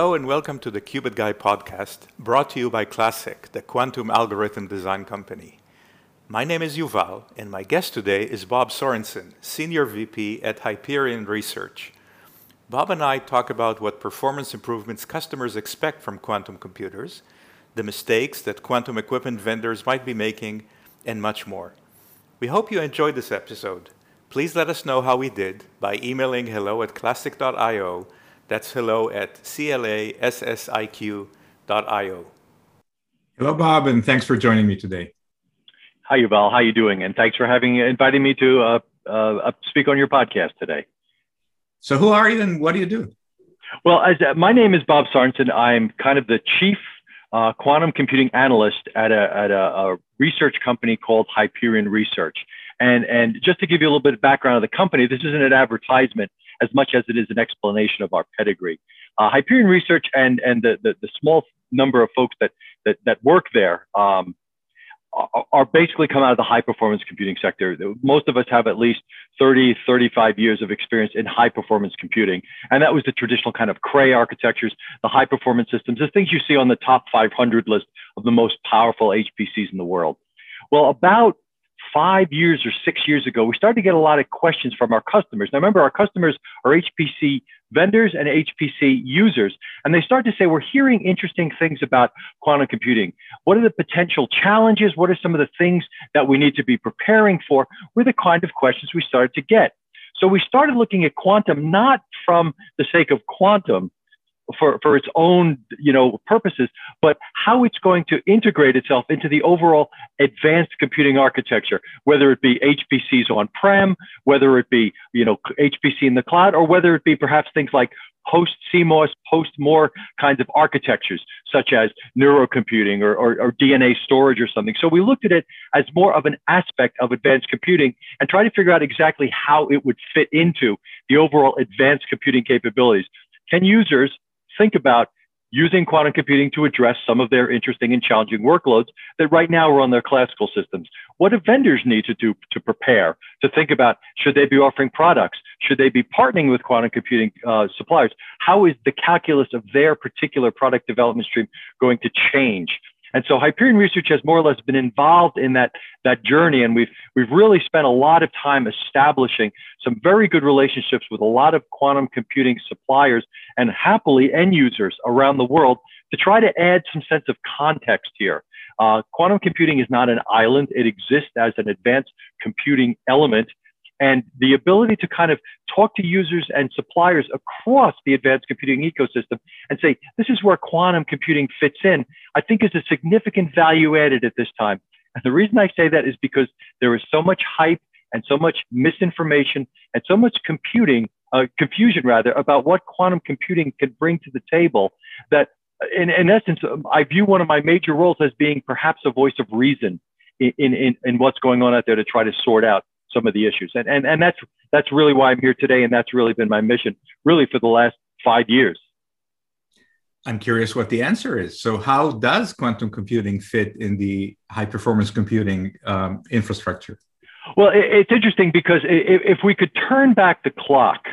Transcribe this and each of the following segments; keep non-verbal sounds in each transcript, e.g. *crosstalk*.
Hello and welcome to the Qubit Guy podcast, brought to you by Classiq, the quantum algorithm design company. My name is Yuval, and my guest today is Bob Sorensen, Senior VP at Hyperion Research. Bob and I talk about what performance improvements customers expect from quantum computers, the mistakes that quantum equipment vendors might be making, and much more. We hope you enjoyed this episode. Please let us know how we did by emailing hello at classiq.io that's hello at classiq.io. Hello, Bob, and thanks for joining me today. Hi, Yuval. How are you doing? And thanks for having inviting me to uh, uh, speak on your podcast today. So, who are you and what do you do? Well, as, uh, my name is Bob Sorensen. I'm kind of the chief uh, quantum computing analyst at a, at a, a, research company called Hyperion Research. And, and just to give you a little bit of background of the company, this isn't an advertisement as much as it is an explanation of our pedigree. Uh, Hyperion Research and, and the, the, the, small number of folks that, that, that work there um, are, are basically come out of the high performance computing sector. Most of us have at least 30, 35 years of experience in high performance computing. And that was the traditional kind of Cray architectures, the high performance systems, the things you see on the top 500 list of the most powerful HPCs in the world. Well, about five years or six years ago, we started to get a lot of questions from our customers. Now, remember, our customers are HPC vendors and HPC users, and they start to say, we're hearing interesting things about quantum computing. What are the potential challenges? What are some of the things that we need to be preparing for? Were the kind of questions we started to get. So we started looking at quantum not from the sake of quantum, for, for its own you know purposes, but how it's going to integrate itself into the overall advanced computing architecture, whether it be HPCs on-prem, whether it be you know HPC in the cloud, or whether it be perhaps things like post CMOS, post Moore kinds of architectures, such as neurocomputing or, or, or, DNA storage or something. So we looked at it as more of an aspect of advanced computing and tried to figure out exactly how it would fit into the overall advanced computing capabilities. Can users think about using quantum computing to address some of their interesting and challenging workloads that right now are on their classical systems. What do vendors need to do to prepare, to think about should they be offering products? Should they be partnering with quantum computing uh, suppliers? How is the calculus of their particular product development stream going to change? And so Hyperion Research has more or less been involved in that, that journey. And we've, we've really spent a lot of time establishing some very good relationships with a lot of quantum computing suppliers and happily end users around the world to try to add some sense of context here. Uh, quantum computing is not an island. It exists as an advanced computing element and the ability to kind of talk to users and suppliers across the advanced computing ecosystem and say, this is where quantum computing fits in, I think is a significant value added at this time. And the reason I say that is because there is so much hype and so much misinformation and so much computing, uh, confusion rather, about what quantum computing can bring to the table that in, in essence, I view one of my major roles as being perhaps a voice of reason in, in, in what's going on out there to try to sort out some of the issues. And, and, and that's, that's really why I'm here today. And that's really been my mission really for the last five years. I'm curious what the answer is. So, how does quantum computing fit in the high performance computing um, infrastructure? Well, it, it's interesting because if, if, we could turn back the clock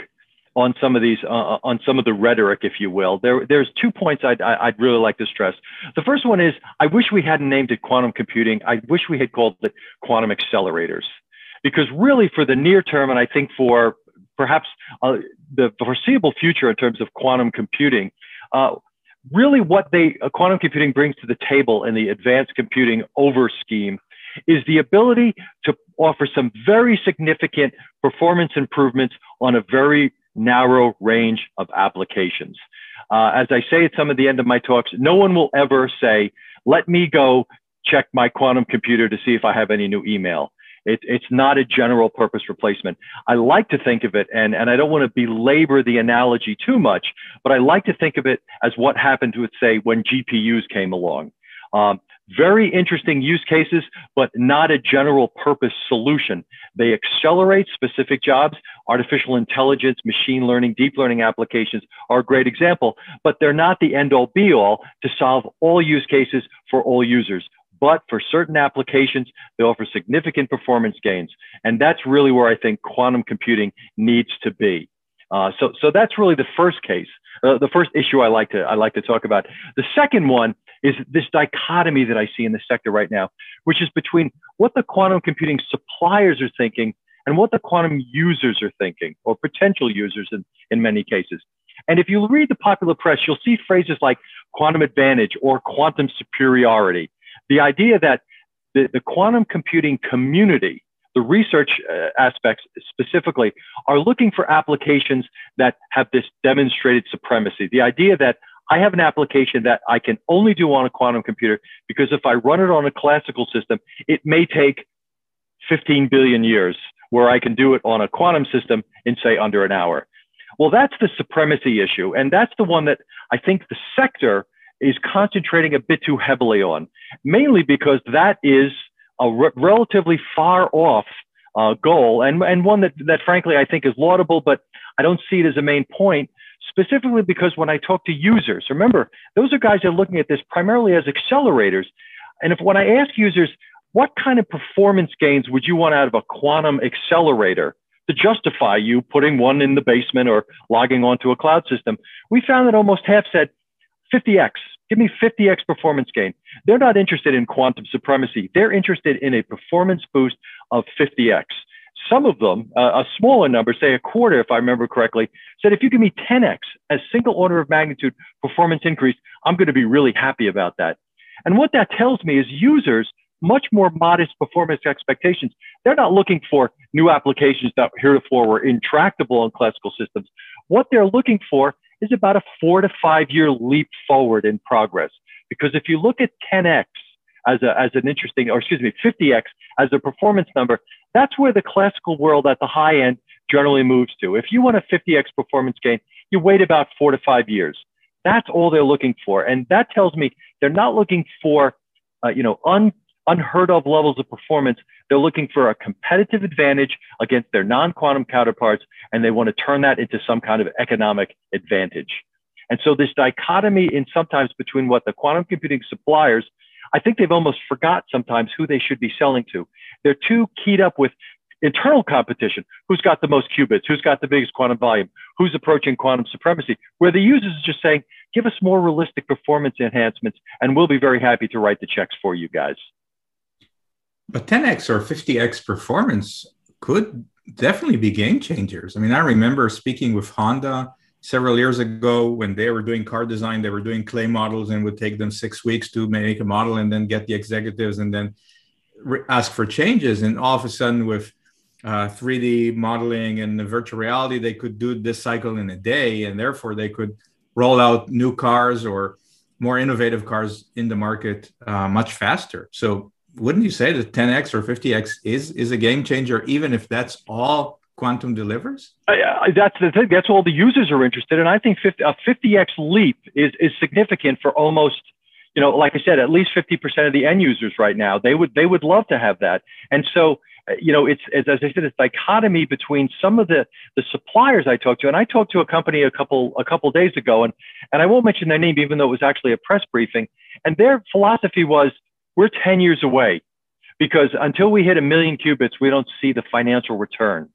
on some of these, uh, uh, on some of the rhetoric, if you will, there, there's two points I'd, I'd really like to stress. The first one is I wish we hadn't named it quantum computing. I wish we had called it quantum accelerators because really for the near term, and I think for perhaps uh, the foreseeable future in terms of quantum computing, uh, really what they uh, quantum computing brings to the table in the advanced computing over scheme is the ability to offer some very significant performance improvements on a very narrow range of applications. Uh, as I say at some of the end of my talks, no one will ever say, let me go check my quantum computer to see if I have any new email. It, it's not a general purpose replacement. I like to think of it, and, and I don't want to belabor the analogy too much, but I like to think of it as what happened with, say, when GPUs came along. Um, very interesting use cases, but not a general purpose solution. They accelerate specific jobs. Artificial intelligence, machine learning, deep learning applications are a great example, but they're not the end all be all to solve all use cases for all users but for certain applications, they offer significant performance gains. And that's really where I think quantum computing needs to be. Uh, so, so that's really the first case, uh, the first issue I like to I like to talk about. The second one is this dichotomy that I see in the sector right now, which is between what the quantum computing suppliers are thinking and what the quantum users are thinking, or potential users in, in many cases. And if you read the popular press, you'll see phrases like quantum advantage or quantum superiority. The idea that the, the quantum computing community, the research uh, aspects specifically, are looking for applications that have this demonstrated supremacy. The idea that I have an application that I can only do on a quantum computer because if I run it on a classical system, it may take 15 billion years, where I can do it on a quantum system in, say, under an hour. Well, that's the supremacy issue. And that's the one that I think the sector is concentrating a bit too heavily on, mainly because that is a re- relatively far off uh, goal and, and one that, that frankly I think is laudable, but I don't see it as a main point, specifically because when I talk to users, remember, those are guys that are looking at this primarily as accelerators. And if when I ask users, what kind of performance gains would you want out of a quantum accelerator? to justify you putting one in the basement or logging onto a cloud system. We found that almost half said 50x. Give me 50x performance gain. They're not interested in quantum supremacy. They're interested in a performance boost of 50x. Some of them, uh, a smaller number, say a quarter, if I remember correctly, said if you give me 10x, a single order of magnitude performance increase, I'm going to be really happy about that. And what that tells me is users much more modest performance expectations. They're not looking for new applications that heretofore were intractable on classical systems. What they're looking for is about a four to five year leap forward in progress. Because if you look at 10x as, a, as an interesting, or excuse me, 50x as a performance number, that's where the classical world at the high end generally moves to. If you want a 50x performance gain, you wait about four to five years. That's all they're looking for. And that tells me they're not looking for, uh, you know, un, unheard of levels of performance. They're looking for a competitive advantage against their non quantum counterparts, and they want to turn that into some kind of economic advantage. And so, this dichotomy in sometimes between what the quantum computing suppliers, I think they've almost forgot sometimes who they should be selling to. They're too keyed up with internal competition. Who's got the most qubits? Who's got the biggest quantum volume? Who's approaching quantum supremacy? Where the users are just saying, give us more realistic performance enhancements, and we'll be very happy to write the checks for you guys. But 10x or 50x performance could definitely be game changers. I mean, I remember speaking with Honda several years ago when they were doing car design, they were doing clay models and would take them six weeks to make a model and then get the executives and then re- ask for changes. And all of a sudden, with uh, 3D modeling and the virtual reality, they could do this cycle in a day, and therefore they could roll out new cars or more innovative cars in the market uh, much faster. So wouldn't you say that 10x or 50x is is a game changer, even if that's all quantum delivers? Uh, that's the thing. That's all the users are interested in. I think 50, a 50x leap is is significant for almost, you know, like I said, at least 50% of the end users right now. They would they would love to have that. And so, uh, you know, it's as, as I said, it's dichotomy between some of the the suppliers I talked to, and I talked to a company a couple a couple days ago, and and I won't mention their name, even though it was actually a press briefing. And their philosophy was we're 10 years away because until we hit a million qubits, we don't see the financial return.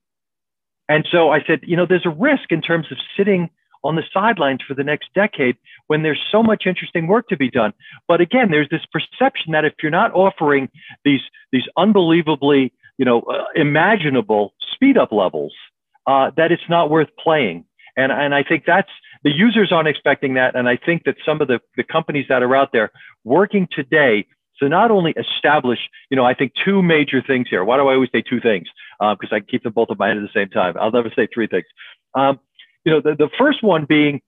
And so I said, you know, there's a risk in terms of sitting on the sidelines for the next decade when there's so much interesting work to be done. But again, there's this perception that if you're not offering these these unbelievably, you know, uh, imaginable speed up levels, uh, that it's not worth playing. And and I think that's the users aren't expecting that. And I think that some of the, the companies that are out there working today so not only establish, you know, I think two major things here. Why do I always say two things? Because uh, I keep them both in my head at the same time. I'll never say three things. Um, you know, the, the first one being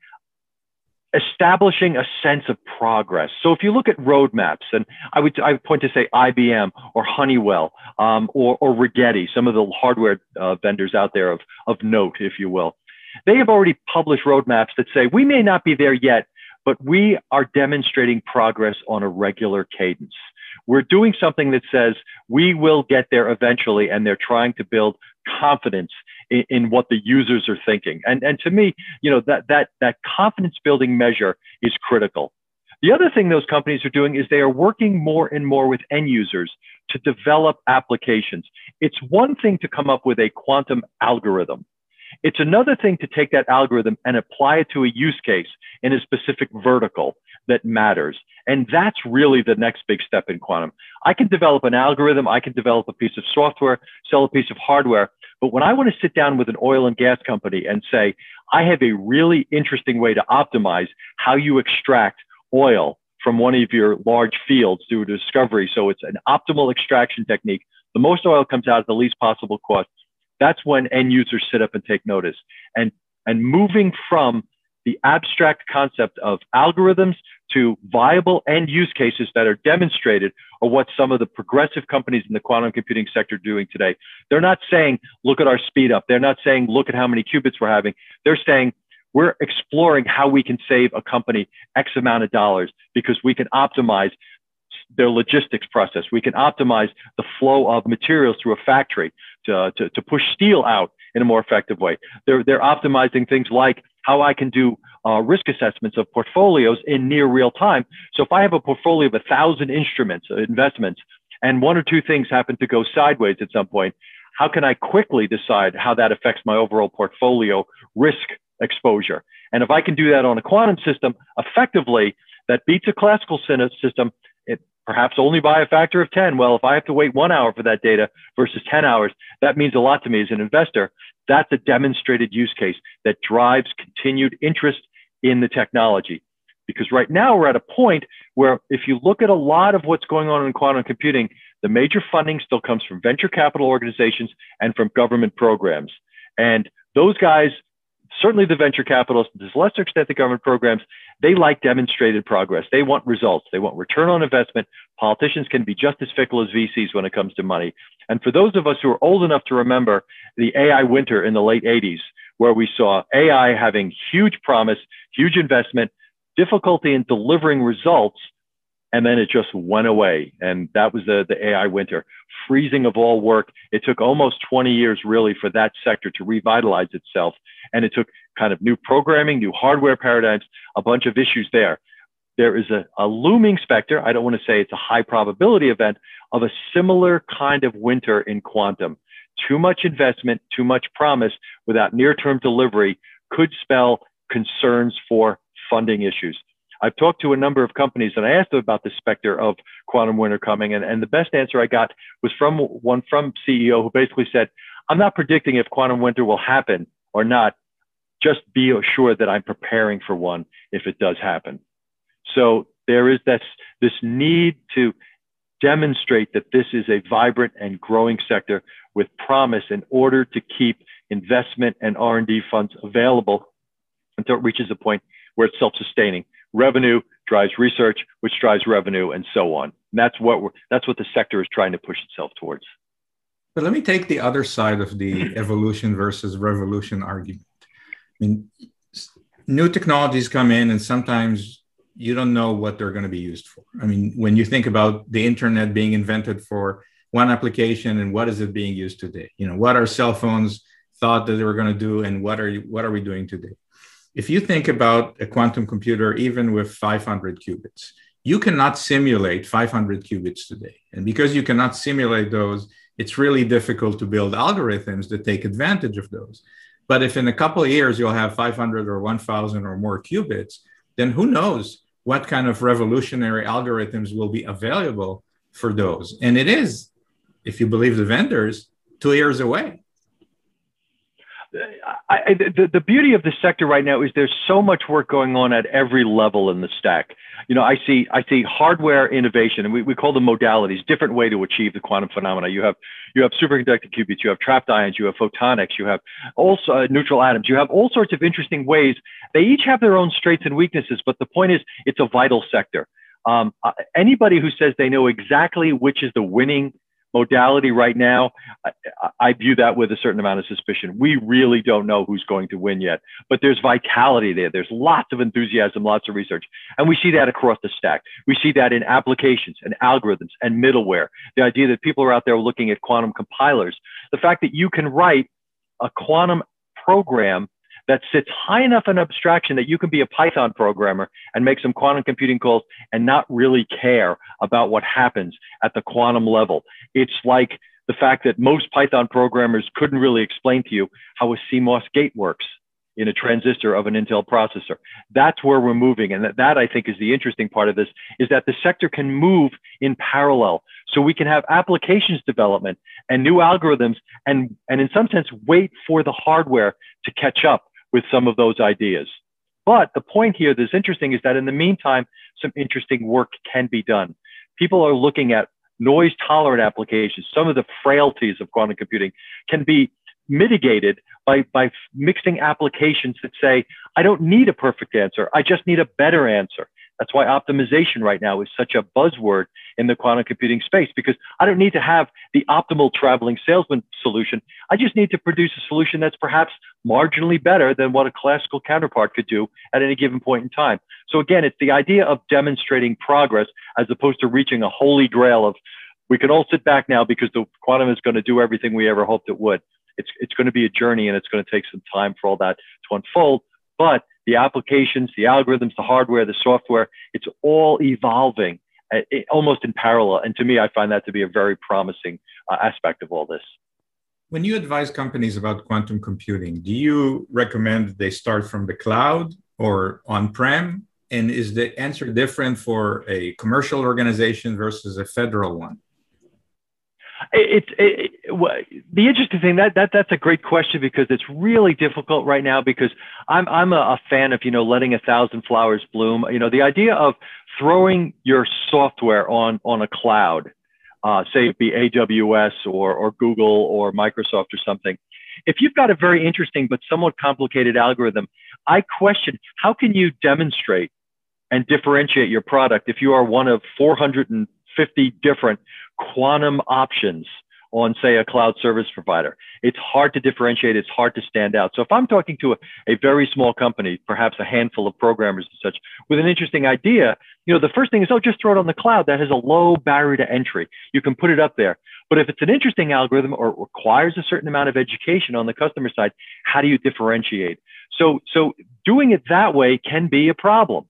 establishing a sense of progress. So if you look at roadmaps, and I would I would point to say IBM or Honeywell um, or, or Rigetti, some of the hardware uh, vendors out there of, of note, if you will, they have already published roadmaps that say we may not be there yet, but we are demonstrating progress on a regular cadence. We're doing something that says we will get there eventually, and they're trying to build confidence in, in, what the users are thinking. And, and to me, you know, that, that, that confidence building measure is critical. The other thing those companies are doing is they are working more and more with end users to develop applications. It's one thing to come up with a quantum algorithm. It's another thing to take that algorithm and apply it to a use case in a specific vertical that matters. And that's really the next big step in quantum. I can develop an algorithm, I can develop a piece of software, sell a piece of hardware. But when I want to sit down with an oil and gas company and say, I have a really interesting way to optimize how you extract oil from one of your large fields through discovery. So it's an optimal extraction technique. The most oil comes out at the least possible cost. That's when end users sit up and take notice. And, and moving from the abstract concept of algorithms to viable end use cases that are demonstrated are what some of the progressive companies in the quantum computing sector are doing today. They're not saying, look at our speed up. They're not saying, look at how many qubits we're having. They're saying, we're exploring how we can save a company X amount of dollars because we can optimize their logistics process. We can optimize the flow of materials through a factory to, to, to push steel out in a more effective way. They're, they're optimizing things like how I can do uh, risk assessments of portfolios in near real time. So if I have a portfolio of a thousand instruments, uh, investments, and one or two things happen to go sideways at some point, how can I quickly decide how that affects my overall portfolio risk exposure? And if I can do that on a quantum system effectively, that beats a classical system, perhaps only by a factor of 10. Well, if I have to wait one hour for that data versus 10 hours, that means a lot to me as an investor. That's a demonstrated use case that drives continued interest in the technology. Because right now we're at a point where if you look at a lot of what's going on in quantum computing, the major funding still comes from venture capital organizations and from government programs. And those guys, certainly the venture capitalists, to a lesser extent the government programs, they like demonstrated progress. They want results. They want return on investment. Politicians can be just as fickle as VCs when it comes to money. And for those of us who are old enough to remember the AI winter in the late 80s, where we saw AI having huge promise, huge investment, difficulty in delivering results, and then it just went away. And that was the, the AI winter, freezing of all work. It took almost 20 years really for that sector to revitalize itself. And it took kind of new programming, new hardware paradigms, a bunch of issues there. There is a, a looming specter. I don't want to say it's a high probability event of a similar kind of winter in quantum too much investment, too much promise without near term delivery could spell concerns for funding issues. I've talked to a number of companies and I asked them about the specter of quantum winter coming. And, and the best answer I got was from one from CEO who basically said, I'm not predicting if quantum winter will happen or not. Just be assured that I'm preparing for one if it does happen. So there is this, this need to demonstrate that this is a vibrant and growing sector with promise in order to keep investment and R&D funds available until it reaches a point where it's self-sustaining. Revenue drives research, which drives revenue, and so on. And that's what we're, that's what the sector is trying to push itself towards. But let me take the other side of the *laughs* evolution versus revolution argument. I mean, new technologies come in, and sometimes you don't know what they're going to be used for. I mean, when you think about the internet being invented for one application and what is it being used today? You know, what are cell phones thought that they were going to do and what are you, what are we doing today? If you think about a quantum computer, even with 500 qubits, you cannot simulate 500 qubits today. And because you cannot simulate those, it's really difficult to build algorithms that take advantage of those. But if in a couple of years you'll have 500 or 1,000 or more qubits, then who knows what kind of revolutionary algorithms will be available for those? And it is if you believe the vendors, two years away. I, the, the beauty of the sector right now is there's so much work going on at every level in the stack. You know, I see I see hardware innovation, and we, we call them modalities, different way to achieve the quantum phenomena. You have you have superconducting qubits, you have trapped ions, you have photonics, you have also uh, neutral atoms, you have all sorts of interesting ways. They each have their own strengths and weaknesses, but the point is, it's a vital sector. Um, uh, anybody who says they know exactly which is the winning modality right now, I, I, view that with a certain amount of suspicion. We really don't know who's going to win yet, but there's vitality there. There's lots of enthusiasm, lots of research. And we see that across the stack. We see that in applications and algorithms and middleware. The idea that people are out there looking at quantum compilers, the fact that you can write a quantum program that sits high enough in abstraction that you can be a Python programmer and make some quantum computing calls and not really care about what happens at the quantum level. It's like the fact that most Python programmers couldn't really explain to you how a CMOS gate works in a transistor of an Intel processor. That's where we're moving. And that, that I think is the interesting part of this is that the sector can move in parallel. So we can have applications development and new algorithms and, and in some sense, wait for the hardware to catch up with some of those ideas. But the point here that's interesting is that in the meantime, some interesting work can be done. People are looking at noise tolerant applications. Some of the frailties of quantum computing can be mitigated by, by mixing applications that say, I don't need a perfect answer. I just need a better answer. That's why optimization right now is such a buzzword in the quantum computing space because I don't need to have the optimal traveling salesman solution. I just need to produce a solution that's perhaps marginally better than what a classical counterpart could do at any given point in time. So again, it's the idea of demonstrating progress as opposed to reaching a holy grail of we can all sit back now because the quantum is going to do everything we ever hoped it would. It's, it's going to be a journey and it's going to take some time for all that to unfold. But the applications, the algorithms, the hardware, the software, it's all evolving uh, almost in parallel. And to me, I find that to be a very promising uh, aspect of all this. When you advise companies about quantum computing, do you recommend they start from the cloud or on prem? And is the answer different for a commercial organization versus a federal one? It's it, it, the interesting thing that that that's a great question because it's really difficult right now because I'm I'm a, a fan of you know letting a thousand flowers bloom. You know the idea of throwing your software on on a cloud, uh, say it be AWS or or Google or Microsoft or something. If you've got a very interesting but somewhat complicated algorithm, I question how can you demonstrate and differentiate your product if you are one of 450 different quantum options on, say, a cloud service provider. It's hard to differentiate. It's hard to stand out. So if I'm talking to a, a, very small company, perhaps a handful of programmers and such, with an interesting idea, you know, the first thing is, oh, just throw it on the cloud. That has a low barrier to entry. You can put it up there. But if it's an interesting algorithm or requires a certain amount of education on the customer side, how do you differentiate? So, so doing it that way can be a problem.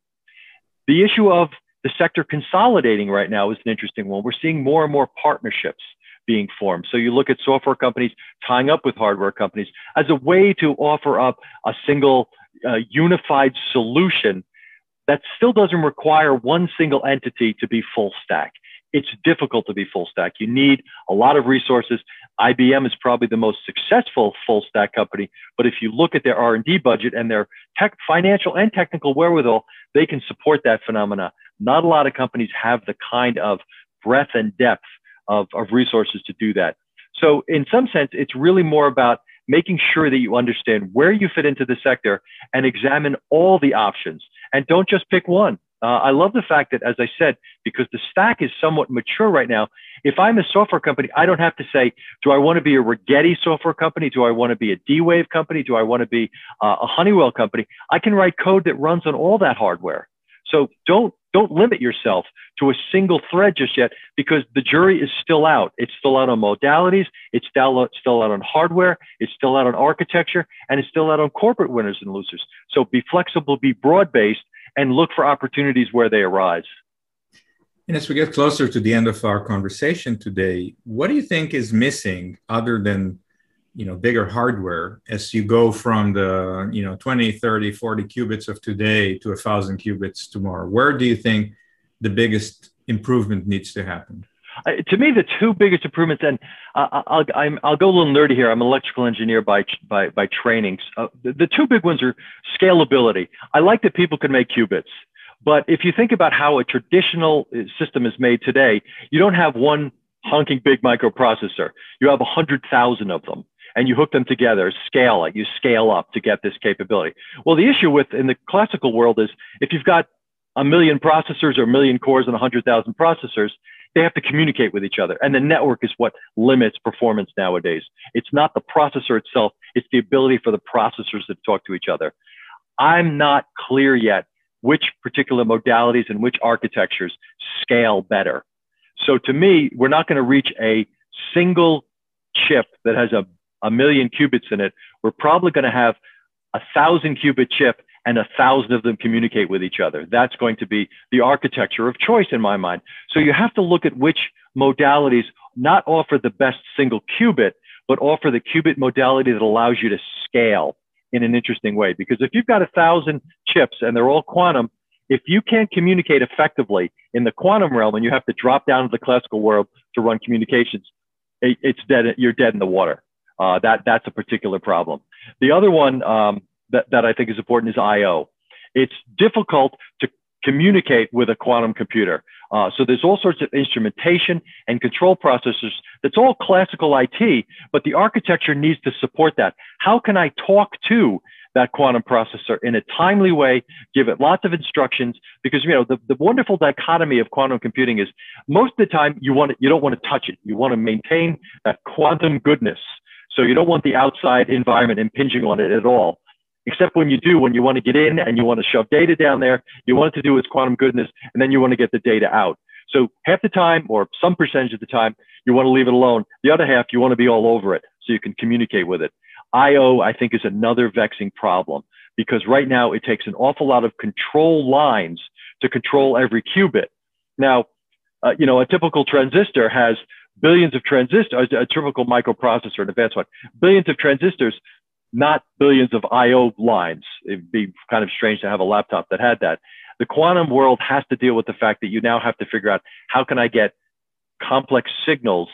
The issue of the sector consolidating right now is an interesting one. We're seeing more and more partnerships being formed. So you look at software companies tying up with hardware companies as a way to offer up a single uh, unified solution that still doesn't require one single entity to be full stack. It's difficult to be full stack. You need a lot of resources. IBM is probably the most successful full stack company, but if you look at their R&D budget and their tech, financial and technical wherewithal, they can support that phenomena. Not a lot of companies have the kind of breadth and depth of, of resources to do that. So in some sense, it's really more about making sure that you understand where you fit into the sector and examine all the options and don't just pick one. Uh, I love the fact that, as I said, because the stack is somewhat mature right now, if I'm a software company, I don't have to say, do I want to be a Rigetti software company? Do I want to be a D-Wave company? Do I want to be uh, a Honeywell company? I can write code that runs on all that hardware. So don't don't limit yourself to a single thread just yet because the jury is still out. It's still out on modalities. It's still still out on hardware. It's still out on architecture and it's still out on corporate winners and losers. So be flexible, be broad based and look for opportunities where they arise. And as we get closer to the end of our conversation today, what do you think is missing other than you know bigger hardware as you go from the you know 20 30 40 qubits of today to a thousand qubits tomorrow where do you think the biggest improvement needs to happen uh, to me, the two biggest improvements, and I'll, i will go a little nerdy here. I'm an electrical engineer by by, by training. Uh, the, the two big ones are scalability. I like that people can make qubits, but if you think about how a traditional uh, system is made today, you don't have one honking big microprocessor. You have a hundred thousand of them and you hook them together, scale it, you scale up to get this capability. Well, the issue with in the classical world is if you've got a million processors or a million cores and 100,000 processors, they have to communicate with each other. And the network is what limits performance nowadays. It's not the processor itself, it's the ability for the processors to talk to each other. I'm not clear yet which particular modalities and which architectures scale better. So to me, we're not going to reach a single chip that has a a million qubits in it, we're probably going to have a thousand qubit chip and a thousand of them communicate with each other. That's going to be the architecture of choice in my mind. So you have to look at which modalities not offer the best single qubit, but offer the qubit modality that allows you to scale in an interesting way. Because if you've got a thousand chips and they're all quantum, if you can't communicate effectively in the quantum realm and you have to drop down to the classical world to run communications, it, it's dead. You're dead in the water. Uh, that that's a particular problem. The other one um, that that I think is important is I/O. It's difficult to communicate with a quantum computer. Uh, so there's all sorts of instrumentation and control processors. That's all classical IT, but the architecture needs to support that. How can I talk to that quantum processor in a timely way, give it lots of instructions, because you know the, the wonderful dichotomy of quantum computing is most of the time you want to, you don't want to touch it. You want to maintain that quantum goodness. So you don't want the outside environment impinging on it at all. Except when you do, when you want to get in and you want to shove data down there, you want it to do its quantum goodness, and then you want to get the data out. So half the time, or some percentage of the time, you want to leave it alone. The other half, you want to be all over it so you can communicate with it. IO, I think, is another vexing problem because right now it takes an awful lot of control lines to control every qubit. Now, uh, you know, a typical transistor has billions of transistors, a typical microprocessor, an advanced one, billions of transistors, not billions of IO lines. It'd be kind of strange to have a laptop that had that. The quantum world has to deal with the fact that you now have to figure out how can I get complex signals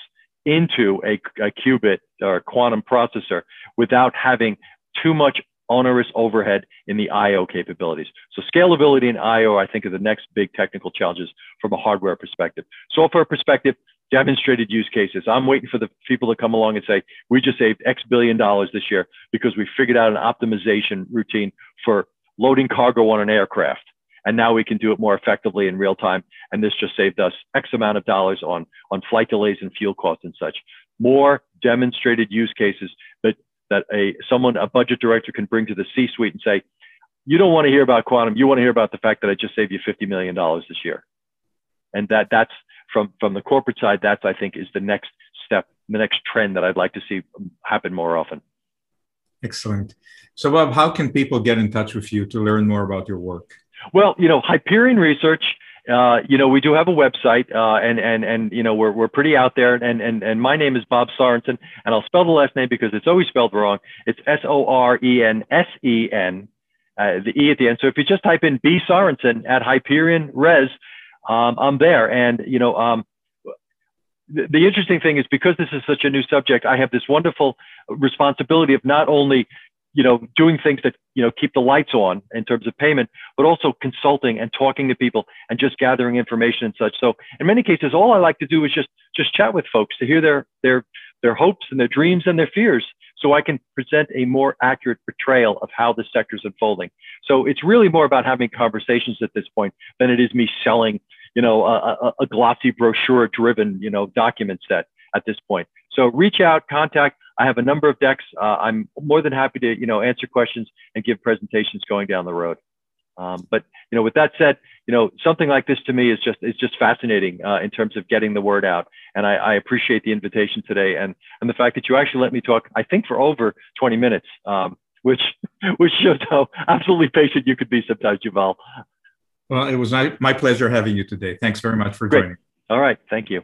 into a, a qubit or quantum processor without having too much onerous overhead in the IO capabilities. So scalability and IO, I think, are the next big technical challenges from a hardware perspective. Software perspective, demonstrated use cases. I'm waiting for the people to come along and say, we just saved X billion dollars this year because we figured out an optimization routine for loading cargo on an aircraft. And now we can do it more effectively in real time. And this just saved us X amount of dollars on, on flight delays and fuel costs and such. More demonstrated use cases that, that a someone, a budget director can bring to the C-suite and say, you don't want to hear about quantum. You want to hear about the fact that I just saved you $50 million this year. And that that's from, from the corporate side, that's, I think, is the next step, the next trend that I'd like to see happen more often. Excellent. So, Bob, how can people get in touch with you to learn more about your work? Well, you know, Hyperion Research. Uh, you know, we do have a website, uh, and and and you know, we're we're pretty out there. And and and my name is Bob Sorensen, and I'll spell the last name because it's always spelled wrong. It's S O R E N S E N, uh, the E at the end. So if you just type in B Sorensen at Hyperion Res, um, I'm there. And you know, um, the, the interesting thing is because this is such a new subject, I have this wonderful responsibility of not only you know, doing things that, you know, keep the lights on in terms of payment, but also consulting and talking to people and just gathering information and such. So in many cases, all I like to do is just, just chat with folks to hear their, their, their hopes and their dreams and their fears so I can present a more accurate portrayal of how the sector is unfolding. So it's really more about having conversations at this point than it is me selling, you know, a, a, a glossy brochure driven, you know, document set at this point. So reach out, contact. I have a number of decks. Uh, I'm more than happy to, you know, answer questions and give presentations going down the road. Um, but you know, with that said, you know, something like this to me is just is just fascinating uh, in terms of getting the word out. And I, I, appreciate the invitation today and and the fact that you actually let me talk. I think for over 20 minutes, um, which *laughs* which shows how absolutely patient you could be sometimes, Yuval. Well, it was my, my pleasure having you today. Thanks very much for Great. joining. All right, thank you.